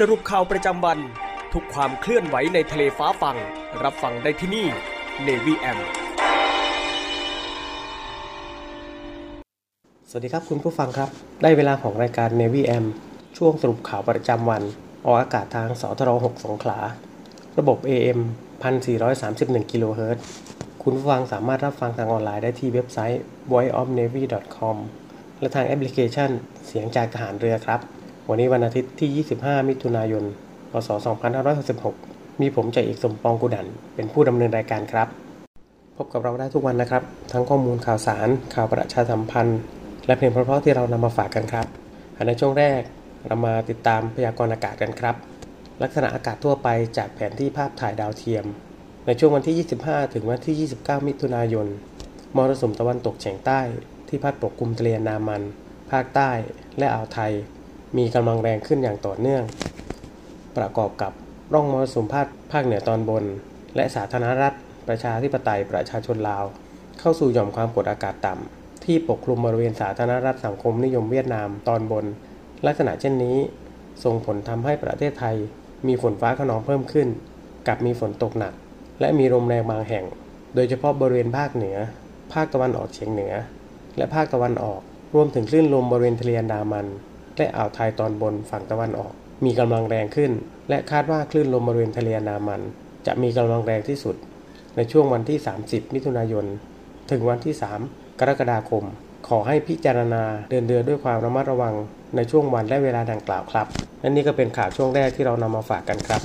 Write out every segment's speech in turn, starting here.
สรุปข่าวประจำวัน ทุกความเคลื่อนไหวในทะเลฟ้าฟัง รับฟังได้ที่นี่ Navy M สวัสดีครับคุณผู้ฟังครับ ได้เวลาของรายการ Navy M ช่วงสรุปข่าวประจำวัน ออกอากาศทางสทร6สงขลา ระบบ AM 1431กิโลเฮิรตซ์คุณผู้ฟังสามารถรับฟังทางออนไลน์ได้ที่เว็บไซต์ voiceofnavy.com และทางแอปพลิเคชัน เสียงจากทหารเรือครับ วันนี้วันอาทิตย์ที่ 25 มิถุนายน พศ 2566 มีผมใจเอกสมปองกุดัน เป็นผู้ดำเนินรายการครับ พบกับเราได้ทุกวันนะครับ ทั้งข้อมูลข่าวสาร ข่าวประชาสัมพันธ์ และเพลงเพราะๆที่เรานำมาฝากกันครับในช่วงแรกเรามาติดตามพยากรณ์อากาศกันครับ ลักษณะอากาศทั่วไปจากแผนที่ภาพถ่ายดาวเทียม ในช่วงวันที่ 25 ถึงวันที่ 29 มิถุนายน มรสุมตะวันตกเฉียงใต้ที่พัดปกคลุมทะเลนามัน ภาคใต้ และอ่าวไทย มีกำลังแรงขึ้นอย่างต่อเนื่อง ประกอบกับร่องมรสุมพาดภาคเหนือตอนบน และสาธารณรัฐ ประชาธิปไตยประชาชนลาว เข้าสู่หย่อมความกดอากาศต่ำ ที่ปกคลุมบริเวณสาธารณรัฐสังคมนิยมเวียดนามตอนบน ลักษณะเช่นนี้ ส่งผลทำให้ประเทศไทย มีฝนฟ้าขนองเพิ่มขึ้น กับมีฝนตกหนัก และมีลมแรงบางแห่ง โดยเฉพาะบริเวณภาคเหนือ ภาคตะวันออกเฉียงเหนือ และภาคตะวันออกรวมถึงคลื่นลมบริเวณทะเลอันดามัน และอ่าวไทยตอนบนฝั่งตะวันออก มีกำลังแรงขึ้น และคาดว่าคลื่นลมบริเวณทะเลนามัน จะมีกำลังแรงที่สุด ในช่วงวันที่ 30 มิถุนายน ถึงวันที่ 3 กรกฎาคม ขอให้พิจารณาเดินเรือด้วยความระมัดระวังในช่วงวันและเวลาดังกล่าวครับและนี่ก็เป็นข่าวช่วงแรกที่เรานำมาฝากกันครับ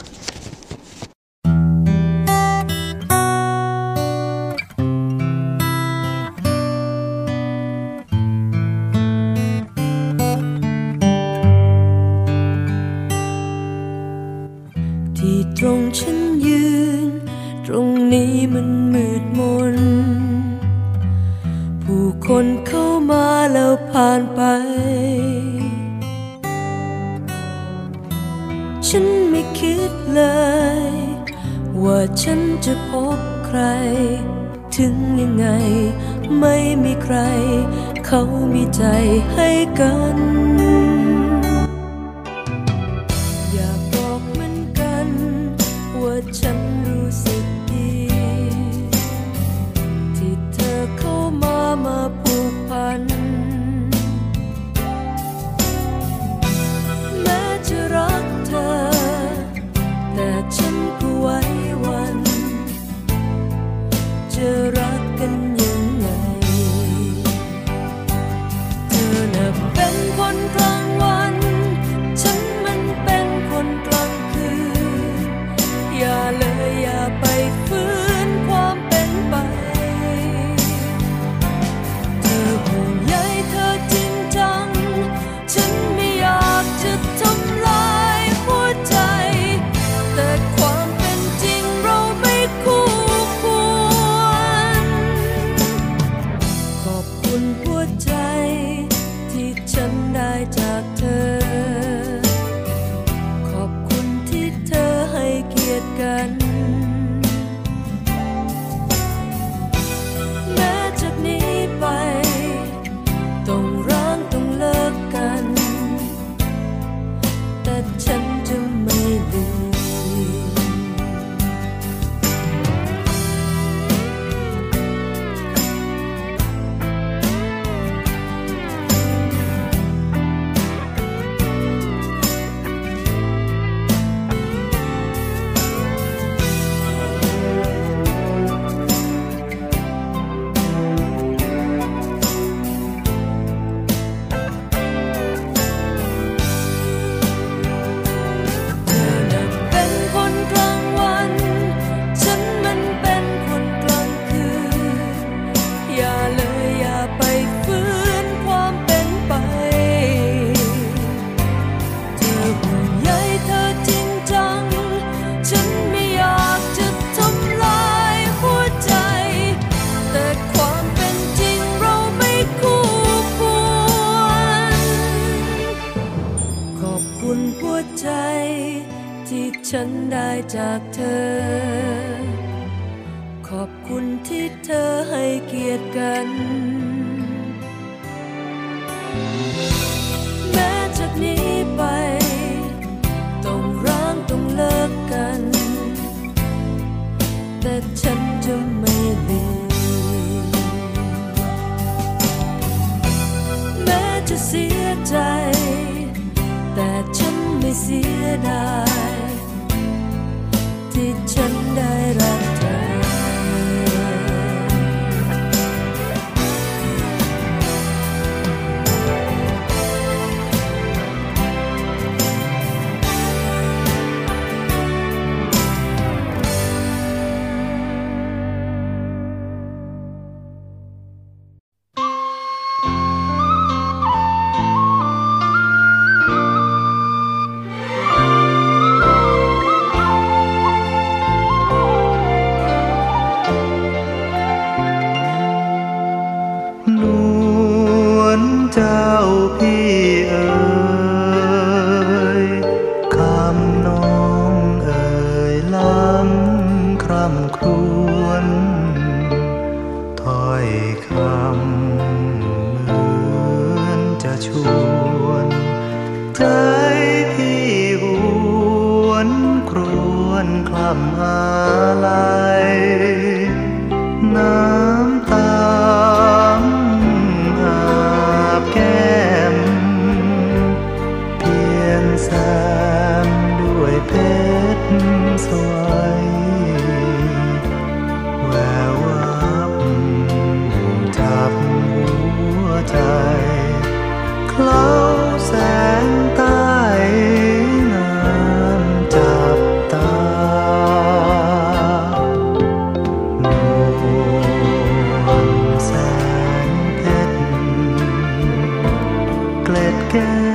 เ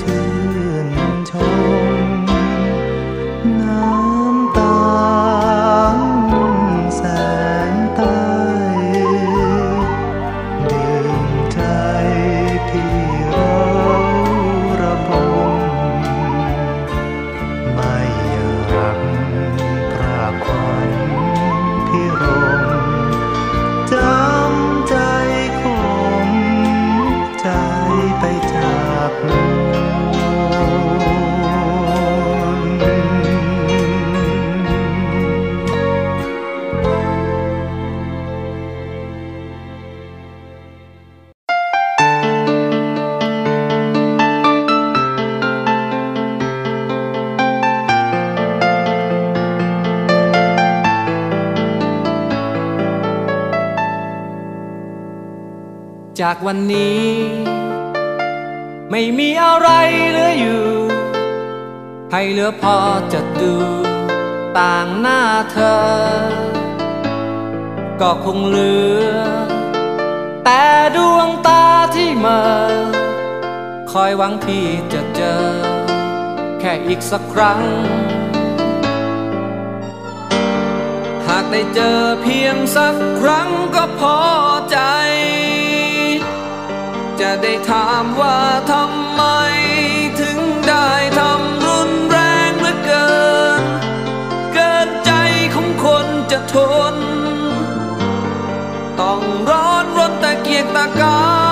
า จากวันนี้ ไม่มีอะไรเหลืออยู่ ให้เหลือพอจะดู ต่างหน้าเธอ ก็คงเหลือ แต่ดวงตาที่เมาคอยหวังที่จะเจอ แค่อีกสักครั้ง หากได้เจอเพียงสักครั้งก็พอใจ ได้ถามว่าทำไม ถึงได้ทำรุนแรงเหลือเกิน เกินใจของคนจะทน ต้องร้อนรนแต่เกียกตะกาย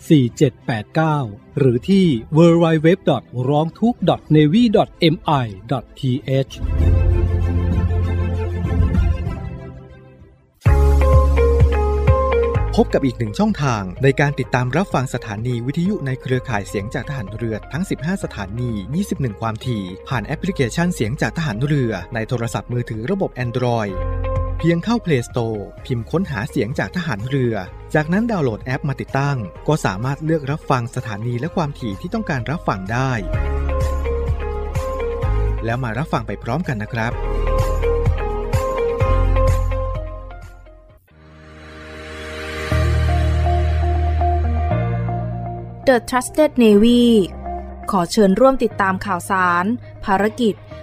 4789 หรือที่ www. ร้องทุก navy mi th พบกับอีกหนึ่งช่องทางในการติดตามรับฟังสถานีวิทยุในเครือข่ายเสียงจากทหารเรือทั้ง 15 สถานี 21 ความถี่ ผ่านแอปพลิเคชันเสียงจากทหารเรือในโทรศัพท์มือถือระบบ Android เพียงเข้า Play Store พิมพ์ค้นหาเสียงจากทหารเรือ จากนั้นดาวน์โหลดแอปมาติดตั้ง ก็สามารถเลือกรับฟังสถานีและความถี่ที่ต้องการรับฟังได้ แล้วมารับฟังไปพร้อมกันนะครับ The Trusted Navy ขอเชิญร่วมติดตามข่าวสาร ภารกิจ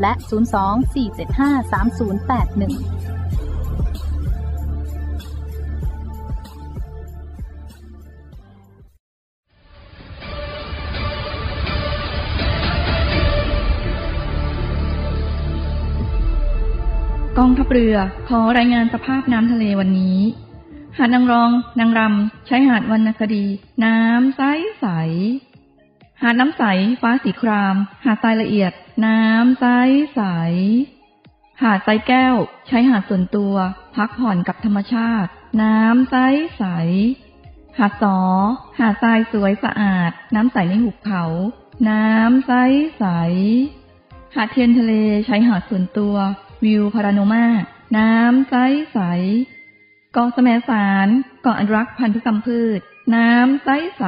และ 02-475-3081กองทัพเรือขอรายงานสภาพน้ำทะเลวันนี้ หาดนางรอง นางรำใช้หาดวรรณคดี น้ำใสใส หาดน้ำใส ฟ้าสีคราม หาดทรายละเอียด น้ำใสใส หาดทรายแก้ว ใช้หาดส่วนตัว พักผ่อนกับธรรมชาติ น้ำใสใส หาดสอ หาดทรายสวยสะอาด น้ำใสในหุบเขา น้ำใสใส หาดเทียนทะเลใช้หาดส่วนตัว วิวพาราโนมา น้ำใสใสเกาะสมสารเกาะอนุรักษ์พันธุกรรมพืช น้ำใสใส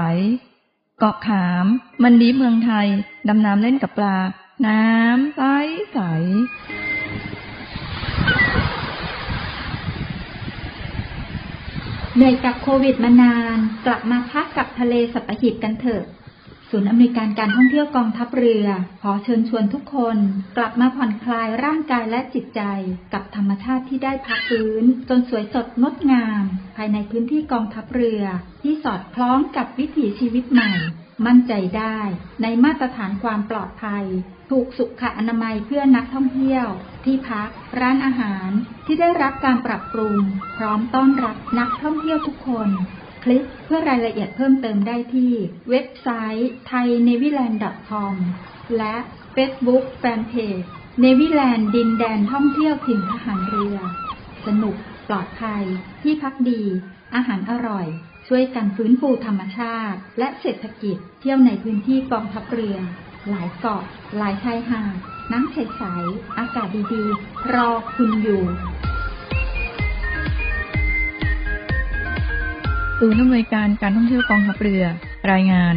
เกาะขาม มันดีเมืองไทย ดำน้ำเล่นกับปลา น้ำใสใสเหนื่อยกับโควิดมานาน กลับมาพักกับทะเลสัตหีบกันเถอะ ศูนย์อำนวยการการท่องเที่ยวกองทัพเรือ ขอเชิญชวนทุกคนกลับมาผ่อนคลายร่างกายและจิตใจกับธรรมชาติที่ได้พักฟื้น จนสวยสดงดงาม ภายในพื้นที่กองทัพเรือ ที่สอดคล้องกับวิถีชีวิตใหม่ มั่นใจได้ในมาตรฐานความปลอดภัย ถูกสุขอนามัยเพื่อนักท่องเที่ยว ที่พัก ร้านอาหารที่ได้รับการปรับปรุง พร้อมต้อนรับนักท่องเที่ยวทุกคน คลิกเพื่อรายละเอียดเพิ่มเติมได้ที่ เว็บไซต์ thainewiland.com และ Facebook Fanpage เนวิแลนด์ดินแดนท่องเที่ยวถิ่นทหารเรือ สนุกปลอดภัย ที่พักดี อาหารอร่อย ช่วยกันฟื้นฟูธรรมชาติ และเศรษฐกิจเที่ยวในพื้นที่กองทัพเรือ หลายเกาะ หลายชายหาดน้ำใสๆอากาศดีๆ รอคุณอยู่ศูนย์อำนวยการการท่องเที่ยวกองทัพเรือ รายงาน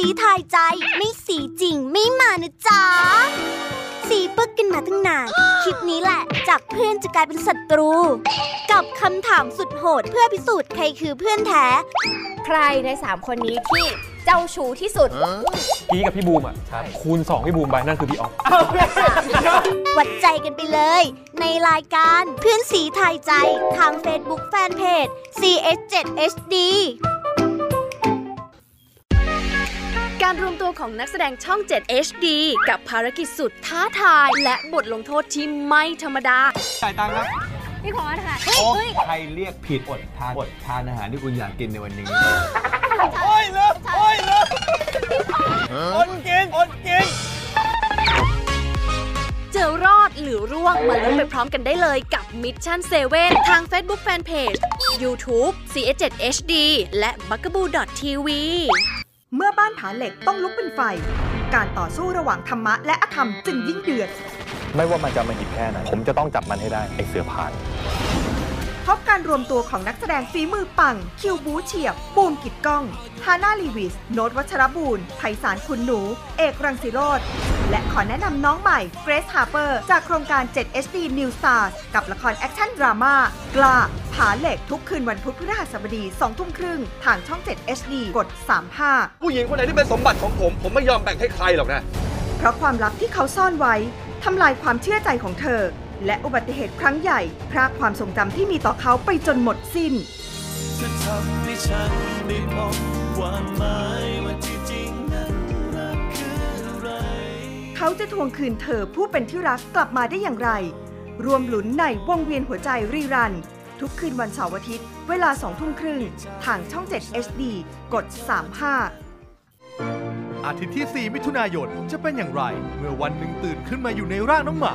สีทายใจ ไม่สีจริงไม่มานะจ๊ะ สีปึกกันมาตั้งนาน คลิปนี้แหละ จากเพื่อนจะกลายเป็นศัตรู กับคำถามสุดโหดเพื่อพิสูจน์ใครคือเพื่อนแท้ ใครใน 3 คนนี้ที่เจ้าชู้ที่สุด พี่กับพี่บูมอะคูณ 2 พี่บูมไปนั่นคือพี่ออฟวัดใจกันไปเลย ในรายการเพื่อนสีทายใจทาง Facebook Fanpage CS7HD การรวมตัวของนักแสดงช่อง 7 HD กับภารกิจสุดท้าทาย และบทลงโทษที่ไม่ธรรมดา จ่ายตังค์ครับพี่ขอค่ะโอ้ใครเรียกผิดอดทานอดทานอาหารที่คุณอยากกินในวันนี้โอ้ยเลิกโอ้ยเลิกอดกินอดกิน เจอรอดหรือร่วงมาลุ้นไปพร้อมกันได้เลยกับ Mission 7 ทาง Facebook Fanpage YouTube CS7 HD และ b u g a b o o TV เมื่อบ้านผาเหล็กต้องลุกเป็นไฟ การต่อสู้ระหว่างธรรมะและอธรรมจึงยิ่งเดือด ไม่ว่ามันจะอำมหิตแค่ไหน ผมจะต้องจับมันให้ได้ไอ้เสือผ่าน พบการรวมตัวของนักแสดงฝีมือปัง คิวบู๊เฉียบ บูมกิดก้อง ฮาน่าลีวิส โน้ตวัชรบูลไพศาลคุณหนู เอกรังสิโรจน์และขอแนะนำน้องใหม่เกรซฮาร์เปอร์จากโครงการ 7 HD New Stars กับละครแอคชั่นดราม่ากล้าผาเหล็กทุกคืนวันพุธพฤหัสบดี2ทุ่มครึ่งทางช่อง 7 HD กด 35 ผู้หญิงคนไหนที่เป็นสมบัติของผม ผมไม่ยอมแบ่งให้ใครหรอกนะ เพราะความลับที่เขาซ่อนไว้ทำลายความเชื่อใจของเธอ และอุบัติเหตุครั้งใหญ่พรากความทรงจำที่มีต่อเขาไปจนหมดสิ้นจะทำให้ฉันได้พบความหมายว่าที่จริงนั้นรักคืออะไรเขาจะทวงคืนเธอผู้เป็นที่รักกลับมาได้อย่างไร รวมหลุนในวงเวียนหัวใจรีรัน ทุกคืนวันเสาร์อาทิตย์ เวลาสองทุ่มครึ่งทางช่อง 7 HD กด 35อาทิตย์ที่ 4 มิถุนายน จะเป็นอย่างไร เมื่อวันหนึ่งตื่นขึ้นมาอยู่ในร่างน้องหมา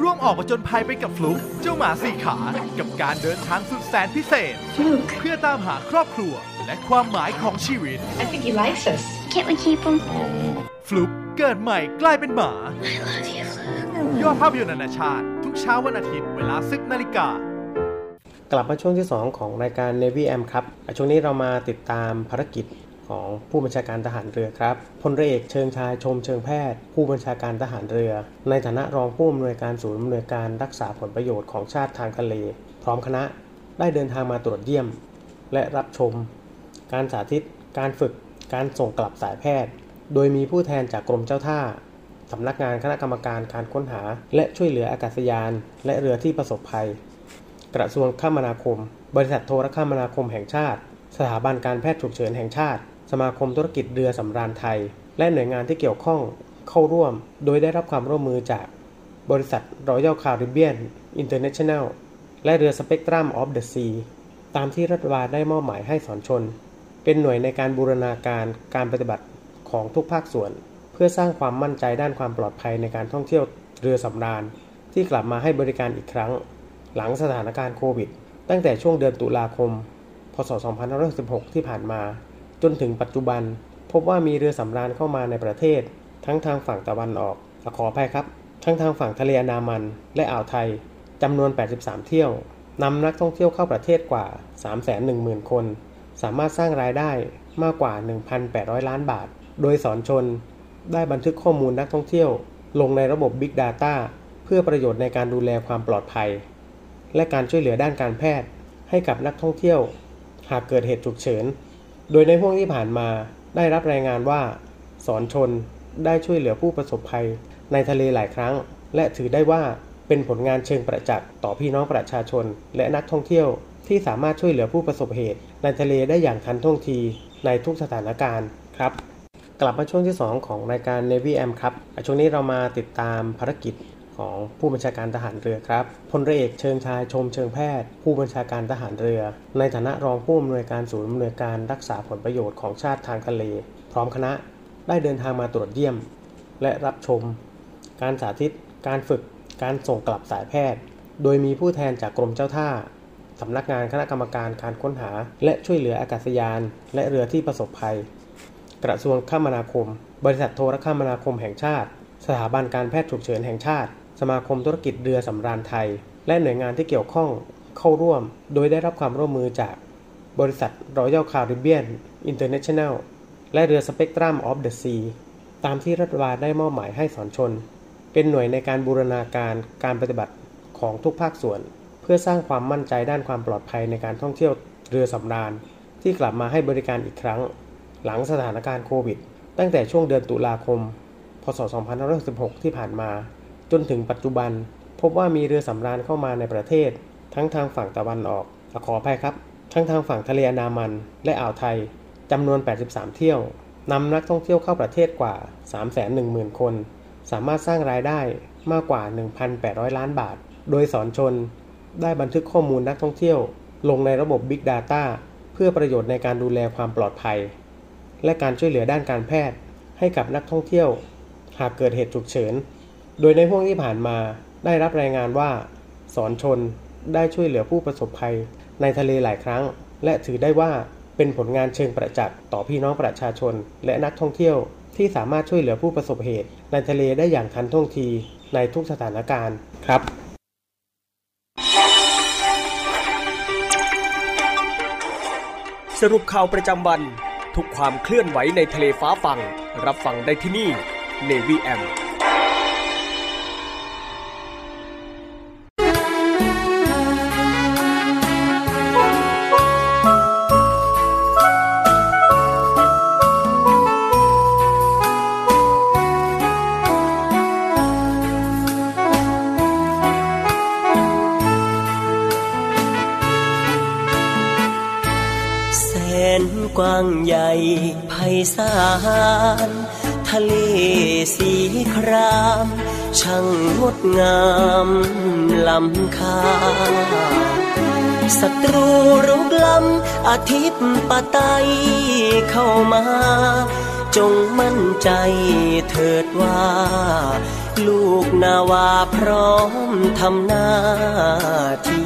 ร่วมออกมาจนภัยไปกับฟลุกเจ้าหมาสี่ขา กับการเดินทางสุดแสนพิเศษ เพื่อตามหาครอบครัว และความหมายของชีวิต I think he likes us. Can't we keep him? ฟลุกเกิดใหม่กลายเป็นหมายอดภาพยนตร์นานาชาติ ทุกเช้าวันอาทิตย์เวลา10นาฬิกากลับมาช่วงที่ 2 ของรายการ Navy AM ครับอะช่วงนี้เรามาติดตามภารกิจ ของผู้บัญชาการทหารเรือครับพลเรือเอกเชิงชายชมเชิงแพทย์ ผู้บัญชาการทหารเรือ ในฐานะรองผู้อำนวยการศูนย์อำนวยการรักษาผลประโยชน์ของชาติทางทะเล พร้อมคณะได้เดินทางมาตรวจเยี่ยม และรับชม การสาธิต การฝึก การส่งกลับสายแพทย์ โดยมีผู้แทนจากกรมเจ้าท่าสำนักงานคณะกรรมการการค้นหา และช่วยเหลืออากาศยาน และเรือที่ประสบภัย กระทรวงคมนาคม บริษัทโทรคมนาคมแห่งชาติ สถาบันการแพทย์ฉุกเฉินแห่งชาติ สมาคมธุรกิจเรือสำราญไทย และหน่วยงานที่เกี่ยวข้องเข้าร่วม โดยได้รับความร่วมมือจากบริษัท Royal Caribbean International แนลและเรือ Spectrum of the Sea ตามที่รัฐบาลได้มอบหมายให้สอนชน เป็นหน่วยในการบูรณาการการปฏิบัติของทุกภาคส่วน เพื่อสร้างความมั่นใจด้านความปลอดภัยในการท่องเที่ยวเรือสำราญ ที่กลับมาให้บริการอีกครั้ง หลังสถานการณ์โควิด ตั้งแต่ช่วงเดือนตุลาคม พศ 2516 ที่ผ่านมา นถึงปัจจุบันพบว่ามีเรือสำราญเข้ามาในประเทศ ทั้งทางฝั่งตะวันออกอขออภัยครับ ทั้งทางฝั่งทะเลอันดามัน และอ่าวไทยจำนวน 83 เที่ยวนำนักท่องเที่ยวเข้าประเทศกว่า 310,000 คน สามารถสร้างรายได้มากกว่า 1,800 ล้านบาท โดยสอนชน ได้บันทึกข้อมูลนักท่องเที่ยว ลงในระบบ Big Data เพื่อประโยชน์ในการดูแลความปลอดภัย และการช่วยเหลือด้านการแพทย์ ให้กับนักท่องเที่ยว หากเกิดเหตุฉุกเฉิน โดยในห่วงที่ผ่านมาได้รับรายงานว่า สอนชนได้ช่วยเหลือผู้ประสบภัย ในทะเลหลายครั้ง และถือได้ว่าเป็นผลงานเชิงประจักษ์ต่อพี่น้องประชาชน และนักท่องเที่ยวที่สามารถช่วยเหลือผู้ประสบเหตุ ในทะเลได้อย่างทันท่วงทีในทุกสถานการณ์ครับ กลับมาช่วงที่ 2 ของรายการ Navy AM ครับช่วงนี้เรามาติดตามภารกิจ ของผู้บัญชาการทหารเรือครับพลเรือเอกเชิงชายชมเชิงแพทย์ ผู้บัญชาการทหารเรือ ในฐานะรองผู้อำนวยการศูนย์อำนวยการรักษาผลประโยชน์ของชาติทางทะเล พร้อมคณะได้เดินทางมาตรวจเยี่ยม และรับชม การสาธิต การฝึก การส่งกลับสายแพทย์ โดยมีผู้แทนจากกรมเจ้าท่าสำนักงานคณะกรรมการการค้นหา และช่วยเหลืออากาศยาน และเรือที่ประสบภัย กระทรวงคมนาคม บริษัทโทรคมนาคมแห่งชาติ สถาบันการแพทย์ฉุกเฉินแห่งชาติ สมาคมธุรกิจเรือสำราญไทย และหน่วยงานที่เกี่ยวข้องเข้าร่วม โดยได้รับความร่วมมือจากบริษัท Royal Caribbean International แนลและเรือ Spectrum of the Sea ตามที่รัฐบาลได้มอบหมายให้สอนชน เป็นหน่วยในการบูรณาการการปฏิบัติของทุกภาคส่วน เพื่อสร้างความมั่นใจด้านความปลอดภัยในการท่องเที่ยวเรือสำราญ ที่กลับมาให้บริการอีกครั้ง หลังสถานการณ์โควิด ตั้งแต่ช่วงเดือนตุลาคม พศ 2516 ที่ผ่านมา จนถึงปัจจุบันพบว่ามีเรือสำราญเข้ามาในประเทศ ทั้งทางฝั่งตะวันออกอขออภัยครับ ทั้งทางฝั่งทะเลอันดามัน และอ่าวไทยจำนวน 83 เที่ยวนำนักท่องเที่ยวเข้าประเทศกว่า 310,000 คน สามารถสร้างรายได้มากกว่า 1,800 ล้านบาท โดยสอนชน ได้บันทึกข้อมูลนักท่องเที่ยว ลงในระบบ Big Data เพื่อประโยชน์ในการดูแลความปลอดภัย และการช่วยเหลือด้านการแพทย์ ให้กับนักท่องเที่ยว หากเกิดเหตุฉุกเฉิน โดยในห่วงที่ผ่านมาได้รับรายงานว่า สอนชนได้ช่วยเหลือผู้ประสบภัยในทะเลหลายครั้ง และถือได้ว่าเป็นผลงานเชิงประจักษ์ต่อพี่น้องประชาชน และนักท่องเที่ยวที่สามารถช่วยเหลือผู้ประสบเหตุ ในทะเลได้อย่างทันท่วงทีในทุกสถานการณ์ครับสรุปข่าวประจำวัน ทุกความเคลื่อนไหวในทะเลฟ้าฟัง รับฟังได้ที่นี่ Navy M ไพศาลทะเลสีคราม ช่างงดงามล้ำค่าศัตรูรุกล้ำอาทิตย์ปะไตเข้ามา จงมั่นใจเถิดว่า ลูกนาวาพร้อมทำหน้าที่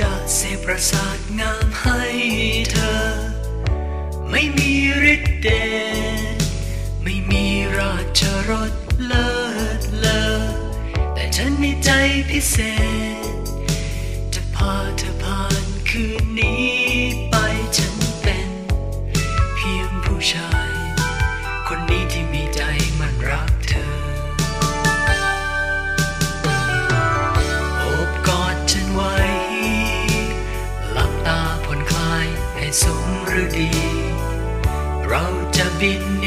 จะเสพประสาทงามให้เธอ ไม่มีฤทธิ์เดชไม่มีราชรสเลิศเลอแต่ฉันมีใจพิเศษ ฤดี เราจะบิน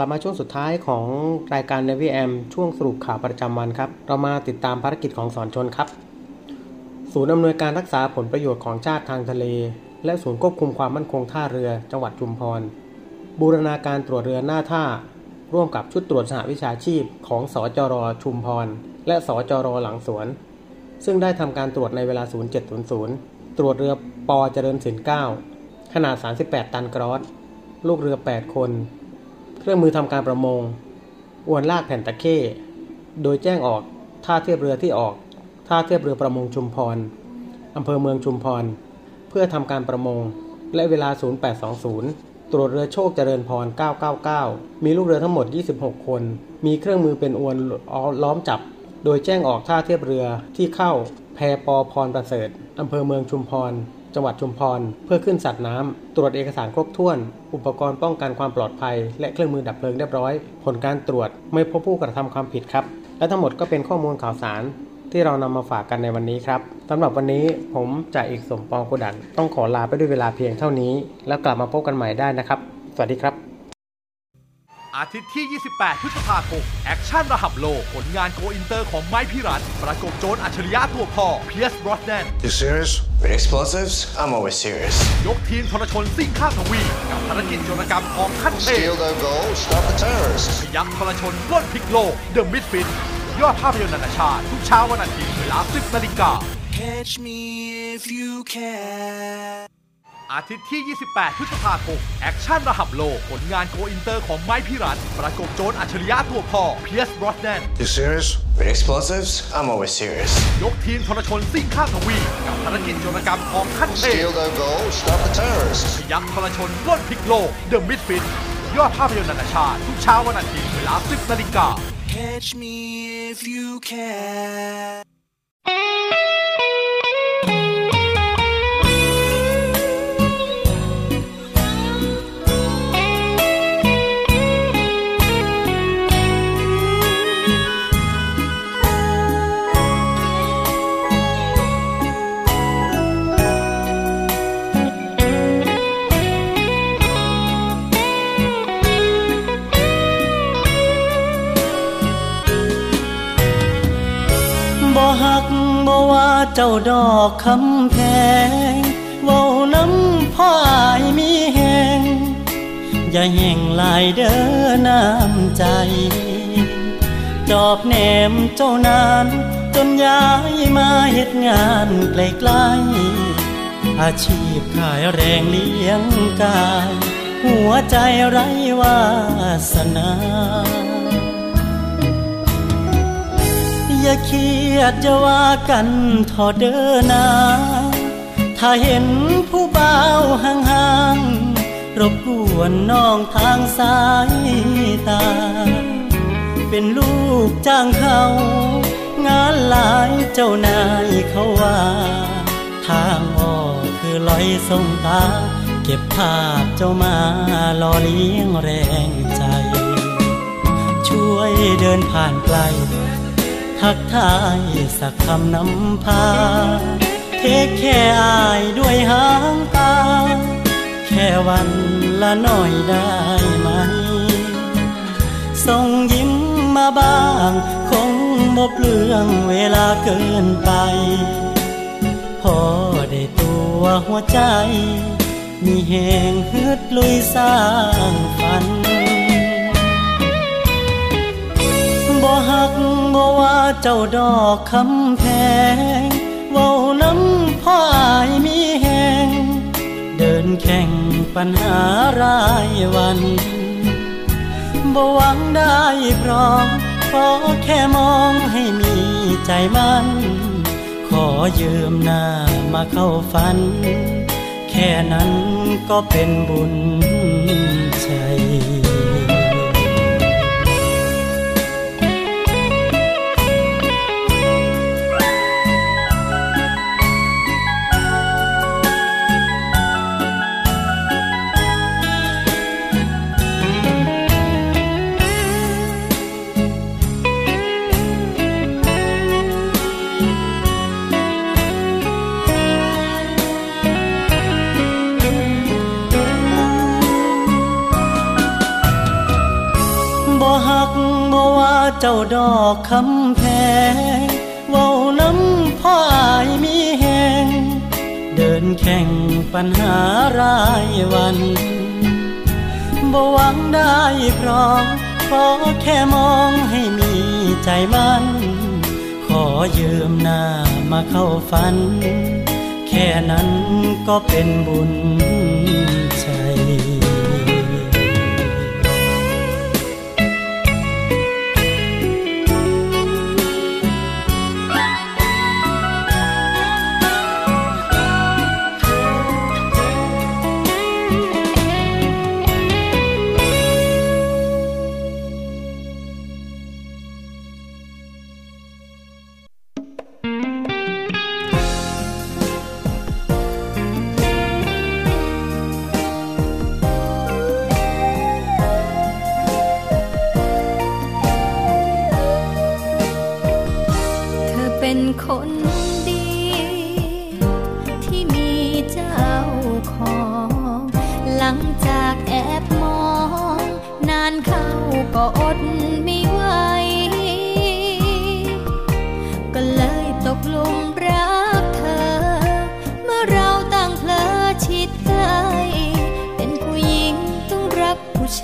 ลับมาช่วงสุดท้ายของรายการ Navy AM ช่วงสรุปข่าวประจำวันครับ เรามาติดตามภารกิจของสอนชนครับ ศูนย์อำนวยการรักษาผลประโยชน์ของชาติทางทะเล และศูนย์ควบคุมความมั่นคงท่าเรือ จังหวัดชุมพร บูรณาการตรวจเรือหน้าท่า ร่วมกับชุดตรวจสหวิชาชีพของสจรชุมพร และสจรหลังสวน ซึ่งได้ทำการตรวจในเวลา 0700 ตรวจเรือปอเจริญสิน9ขนาด 38 ตันกรอสลูกเรือ 8 คน เครื่องมือทำการประมง อวนลากแผ่นตะเข้ โดยแจ้งออกท่าเทียบเรือที่ออก ท่าเทียบเรือประมงชุมพรอำเภอเมืองชุมพร เพื่อทำการประมง และเวลา 0820 ตรวจเรือโชคเจริญพร 999 มีลูกเรือทั้งหมด 26 คน มีเครื่องมือเป็นอวนล้อมจับ โดยแจ้งออกท่าเทียบเรือที่เข้าแพปอพรประเสริฐอำเภอเมืองชุมพร จังหวัดชุมพร เพื่อขึ้นสัตว์น้ำตรวจเอกสารครบถ้วน อุปกรณ์ป้องกันความปลอดภัย และเครื่องมือดับเพลิงเรียบร้อย ผลการตรวจไม่พบผู้กระทำความผิดครับ และทั้งหมดก็เป็นข้อมูลข่าวสาร ที่เรานำมาฝากกันในวันนี้ครับสำหรับวันนี้ผมจ่าเอกสมปองกุดันต้องขอลาไปด้วยเวลาเพียงเท่านี้ แล้วกลับมาพบกันใหม่ได้นะครับ สวัสดีครับ อาทิตย์ที่ 28 พฤษภาคม แอคชั่นระดับโลก ผลงานโกอินเตอร์ของไมค์พิรัชต์ประกบโจรอัจฉริยะตัวพ่อเพียร์ซบรอสแนน You serious? With explosives? I'm always serious. ยกทีมทรชนซิ่งข้ามทวีปกับภารกิจโจรกรรมของขั้นเทพ Steal their gold, stop the terrorists. พยัคฆ์ทรชนปล้นพลิกโลก The Misfit ยอดภาพยนตร์นานาชาติ ทุกเช้าวันอาทิตย์เวลา 10นาฬิกา Catch me if you can อาทิตย์ที่ 28 พฤษภาคม แอคชั่นระดับโลก ผลงานโกอินเตอร์ของไมค์พิรัชต์ประกบโจรอัจฉริยะตัวพ่อเพียร์ซบรอสแนน You serious? With explosives? I'm always serious. ยกทีมทรชนซิ่งข้ามทวีกับภารกิจโจรกรรมของขั้นเทพ Steal their gold, stop the terrorists. พยักทรชนปล้นพลิกโลก The Misfit ยอดภาพยนตร์นานาชาติทุกเช้าวันอาทิตย์เวลา 10นาฬิกา Catch me if you can เจ้าดอกคำแพงเว้าน้ำพ่ออายมีแหงอย่าแห่งลายเด้อน้ำใจ จอบแหนมเจ้านานจนย้ายมาเฮ็ดงานไกลๆอาชีพขายแรงเลี้ยงกาย หัวใจไร้วาสนา อย่าเครียดจะว่ากันทอเดินนา ถ้าเห็นผู้เบาห่างๆรบกวนน้องทางสายตา เป็นลูกจ้างเขา งานหลายเจ้านายเขาว่า ทางออกคือลอยส่งตา เก็บภาพเจ้ามาหล่อเลี้ยงแรงใจ ช่วยเดินผ่านไกล ทักทายสักคำนำพา เทคแค่อายด้วยหางตา แค่วันละหน่อยได้ไหม ส่งยิ้มมาบ้าง คงบ่เปลืองเวลาเกินไป พอได้ตัวหัวใจ มีแหงฮึดลุยสร้างฝัน หักบ่ว่าเจ้าดอกคำแพง เว้าน้ำพ่ออายมีแหง เดินแข่งปัญหารายวันบ่หวังได้พร้อมขอแค่มองให้มีใจมันขอยืมหน้ามาเข้าฝัน แค่นั้นก็เป็นบุญใจ จ้าดอกคำแพงเว้าน้ำพ่ออายมีแหงเดินแข่งปัญหารายวันบ่หวังได้พร้อมขอแค่มองให้มีใจมัน ขอยืมหน้ามาเข้าฝัน แค่นั้นก็เป็นบุญ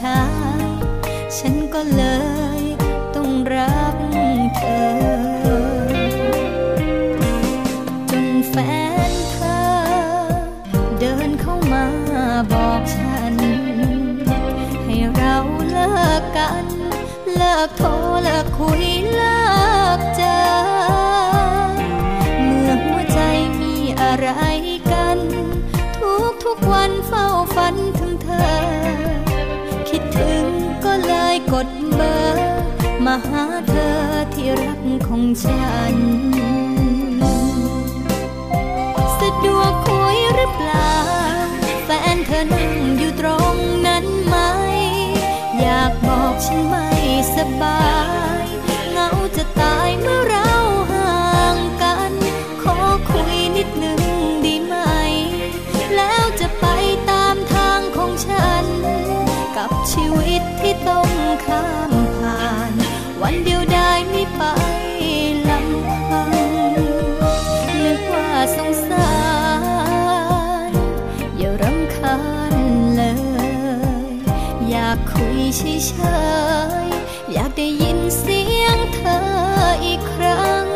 ผู้ชาย ฉันก็เลย ฉัน สะดวกคุยหรือเปล่า แฟนเธอนั่งอยู่ตรงนั้นไหม อยากบอกฉันไม่สบาย เฉยอยากได้ยินเสียงเธออีกครั้ง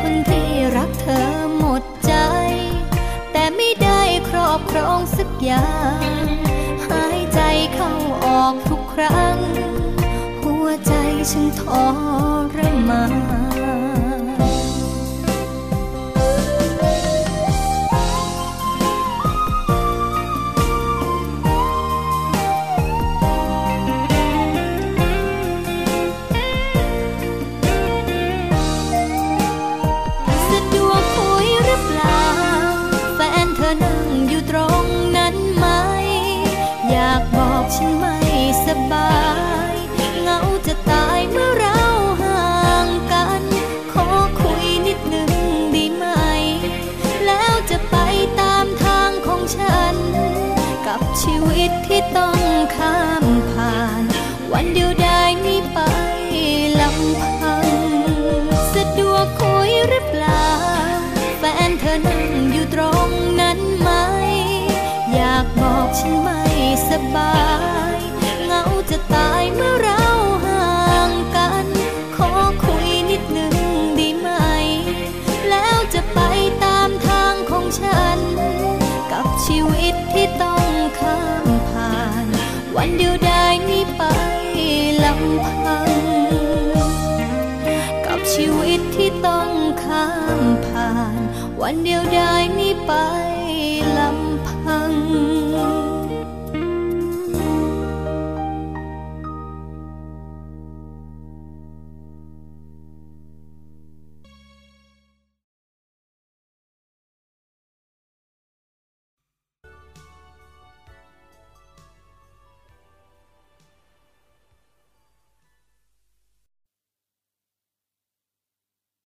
คนที่รักเธอหมดใจ แต่ไม่ได้ครอบครองสักอย่าง หายใจเข้าออกทุกครั้ง หัวใจฉันทรมาน